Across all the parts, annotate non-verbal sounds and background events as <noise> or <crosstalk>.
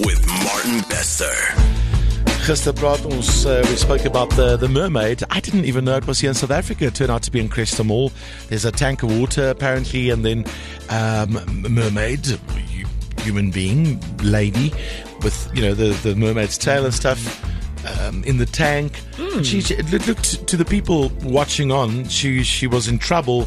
with Martin Bester. Gister praat ons, uh, we spoke about the, the mermaid. I didn't even know it was here in South Africa. It turned out to be in Cresta Mall. There's a tank of water apparently, and then um, mermaid, human being, lady, with you know the, the mermaid's tail and stuff. Um, in the tank, mm. she, she it looked to the people watching on. She she was in trouble,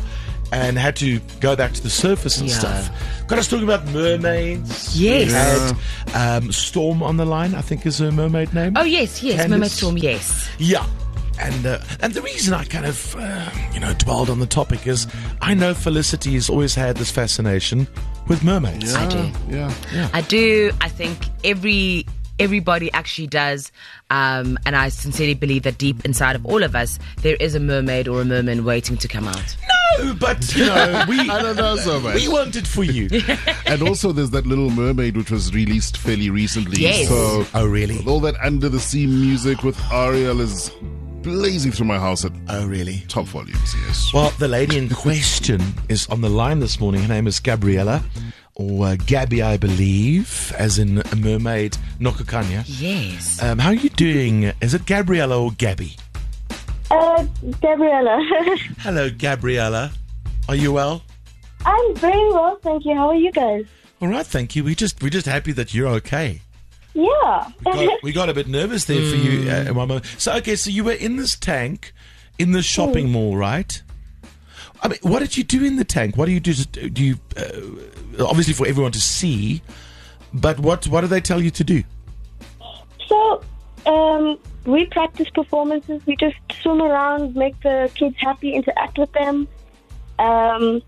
and had to go back to the surface and Yeah. stuff. Got us talking about mermaids. Yes. We had um, Storm on the line, I think is her mermaid name. Oh yes, yes, Candice. Mermaid Storm. Yes. Yeah. And uh, and the reason I kind of uh, you know dwelled on the topic is I know Felicity has always had this fascination with mermaids. I do. Yeah. I do. I think every everybody actually does, um, and I sincerely believe that deep inside of all of us, there is a mermaid or a merman waiting to come out. No, but you know we <laughs> I don't know so much. we want it for you. <laughs> And also, there's that Little Mermaid, which was released fairly recently. Yes. So, oh really? all that under the sea music with Ariel is blazing through my house at Oh really? top volumes. Yes. Well, the lady in question is on the line this morning. Her name is Gabriella, or uh, Gabby, I believe, as in a mermaid Nokukhanya. Yes. Um, how are you doing? Is it Gabriella or Gabby? Uh, Gabriella. <laughs> Hello, Gabriella. Are you well? I'm very well, thank you. How are you guys? All right, thank you. We just we're just happy that you're okay. Yeah. Got- <laughs> we got a bit nervous there for you. Uh, at one moment. so okay, so you were in this tank in the shopping mall, right? I mean, what did you do in the tank? What do you do? Do you uh, obviously for everyone to see? But what what do they tell you to do? so, um, we practice performances. We just swim around, make the kids happy, interact with them. Um,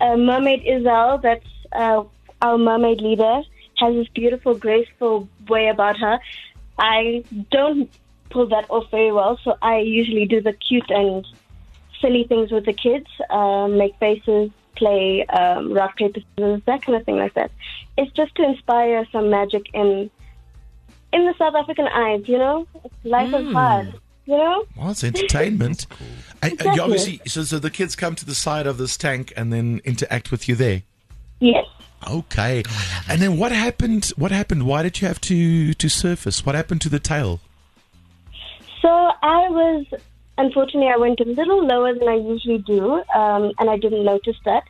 uh, Mermaid Isel, that's uh, our mermaid leader, has this beautiful, graceful way about her. I don't pull that off very well, so I usually do the cute and silly things with the kids, um, make faces, play um, rock paper scissors, that kind of thing like that. It's just to inspire some magic in in the South African eyes, you know. Life is hard, you know. Well, it's entertainment. <laughs> Uh, uh, you obviously, so, so the kids come to the side of this tank and then interact with you there. Yes. Okay, and then what happened? What happened? Why did you have to to surface? What happened to the tail? So I was, unfortunately, I went a little lower than I usually do, um, and I didn't notice that.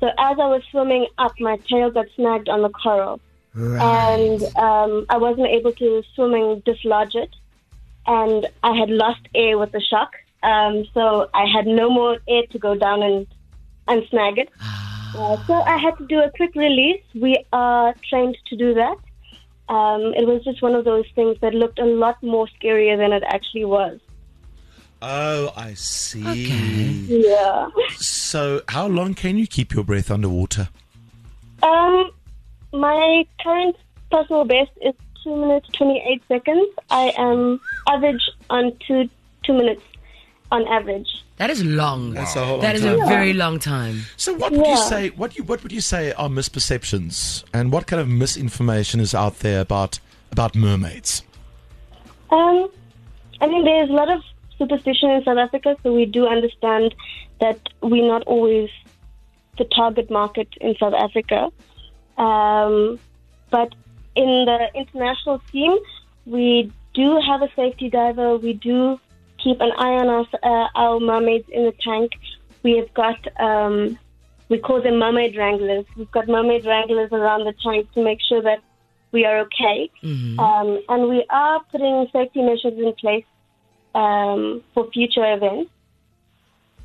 So as I was swimming up, my tail got snagged on the coral, and um, I wasn't able to swimming dislodge it, and I had lost air with the shock. Um, so I had no more air to go down and and snag it. Uh, so I had to do a quick release. We are trained to do that. Um, it was just one of those things that looked a lot more scarier than it actually was. Oh, I see. Okay. Yeah. So, how long can you keep your breath underwater? Um, my current personal best is two minutes twenty eight seconds. I am average on two two minutes on average. That is long. That's a whole That is long a time. very long time. So, what would you say? What you what would you say are misperceptions, and what kind of misinformation is out there about about mermaids? Um, I mean, there's a lot of superstition in South Africa, so we do understand that we're not always the target market in South Africa. Um, but in the international team, we do have a safety diver. We do keep an eye on us, uh, our mermaids in the tank. We have got, um, we call them mermaid wranglers. We've got mermaid wranglers around the tank to make sure that we are okay. Um, and we are putting safety measures in place um, for future events.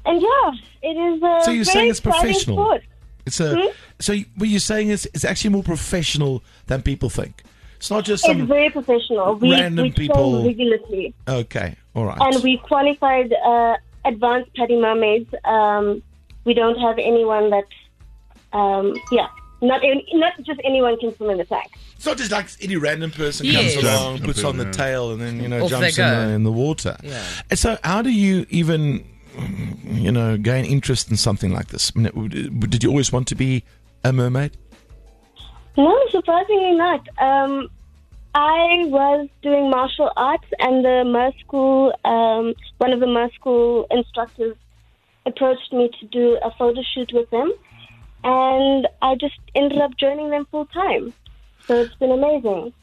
And yeah, it is a So you're very saying it's professional? Sport. It's a Hmm? so what you're saying is it's actually more professional than people think. It's not just It's some very professional. We, random we people- rigorously. okay, all right. And we qualified uh, advanced PADI mermaids. Um, we don't have anyone that, um, yeah, not any, not just anyone can swim in the tank. It's not just like any random person Yes. comes along, puts on the tail, and then you know Off jumps in the, in the water. Yeah. And so, how do you even, you know, gain interest in something like this? I mean, did you always want to be a mermaid? No, surprisingly not. Um, I was doing martial arts, and the Mer School, um, one of the Mer School instructors, approached me to do a photo shoot with them, and I just ended up joining them full time. So it's been amazing.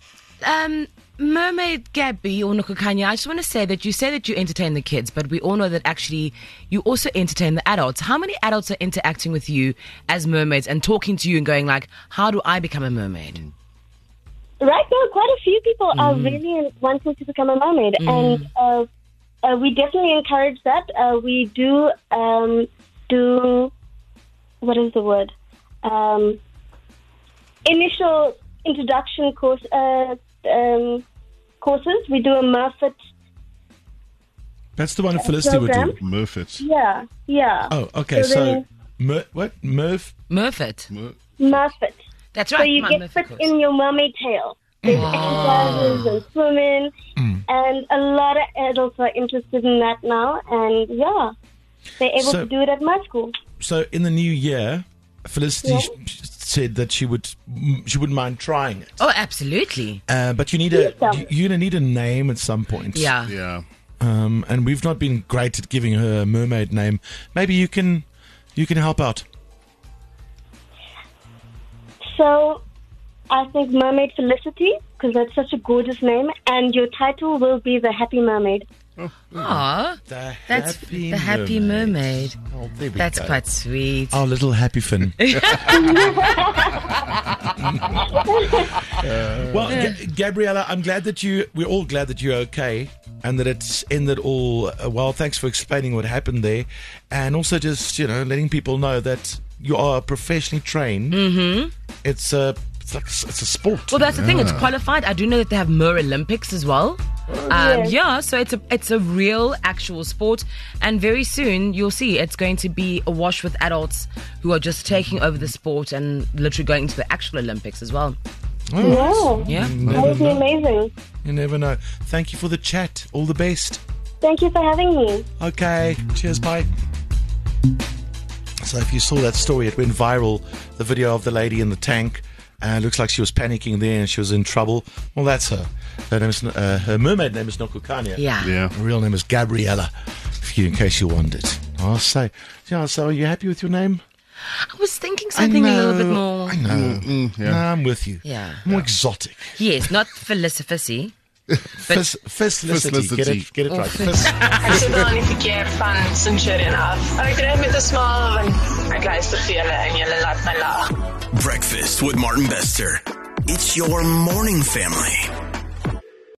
Um, Mermaid Gabby or Nokukhanya, I just want to say that you say that you entertain the kids, but we all know that actually you also entertain the adults. How many adults are interacting with you as mermaids and talking to you and going like, "How do I become a mermaid?" Right now, quite a few people are really wanting to become a mermaid, and uh, uh, we definitely encourage that. Uh, we do um, do what is the word? Um, initial introduction course uh, um, courses. We do a Murfit. That's the one that Felicity would do. program? Murfit. Yeah, yeah. Oh, okay. So So, then- Mer- what? Murph? Murfit. Mur- Murfit. That's right. So right. you my get Murfit fit course. in your mermaid tail. There's exercises and swimming, mm. and a lot of adults are interested in that now. And yeah, they're able So- to do it at my school. So, in the new year, Felicity Yeah. Sh- said that she would she wouldn't mind trying it. Oh, absolutely. Uh, but you need a you- you're gonna need a name at some point. Yeah. Yeah. Um, and we've not been great at giving her a mermaid name. Maybe you can you can help out. So I think Mermaid Felicity, because that's such a gorgeous name, and your title will be The Happy Mermaid. Aw, The that's the happy mermaid. Oh, there we That's go. quite sweet. Our little happy fin. <laughs> well, Ga- Gabriella, I'm glad that you. We're all glad that you're okay, and that it's ended all uh, well. Thanks for explaining what happened there, and also just you know letting people know that you are professionally trained. Mm-hmm. It's a it's like it's a sport. Well, that's the thing. It's qualified. I do know that they have Mer Olympics as well. Um, yes. Yeah, so it's a it's a real actual sport, and very soon you'll see it's going to be awash with adults who are just taking over the sport and literally going into the actual Olympics as well. Oh, Yeah, Yeah. that would be amazing. You never know. Thank you for the chat. All the best. Thank you for having me. Okay. Cheers. Bye. So, if you saw that story, it went viral. The video of the lady in the tank. Uh, looks like she was panicking there and she was in trouble. Well, that's her. Her, name is, uh, her mermaid name is Nokukhanya. Yeah. Yeah. Her real name is Gabriella, if you, in case you wondered. I'll say. Yeah, so are you happy with your name? I was thinking something a little bit more. I know. Mm, yeah. No, I'm with you. Yeah. More exotic. Yes, not felicity. <laughs> Fis- Fislicity. Get it, get it right. Fis- <laughs> Ek sit daar in verkeer van Centurion af. Ek ry met 'n smaal want ek luister vir julle en julle laat my lag. Breakfast with Martin Bester. It's your morning family.